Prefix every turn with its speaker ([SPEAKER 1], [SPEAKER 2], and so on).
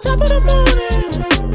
[SPEAKER 1] Top of the morning.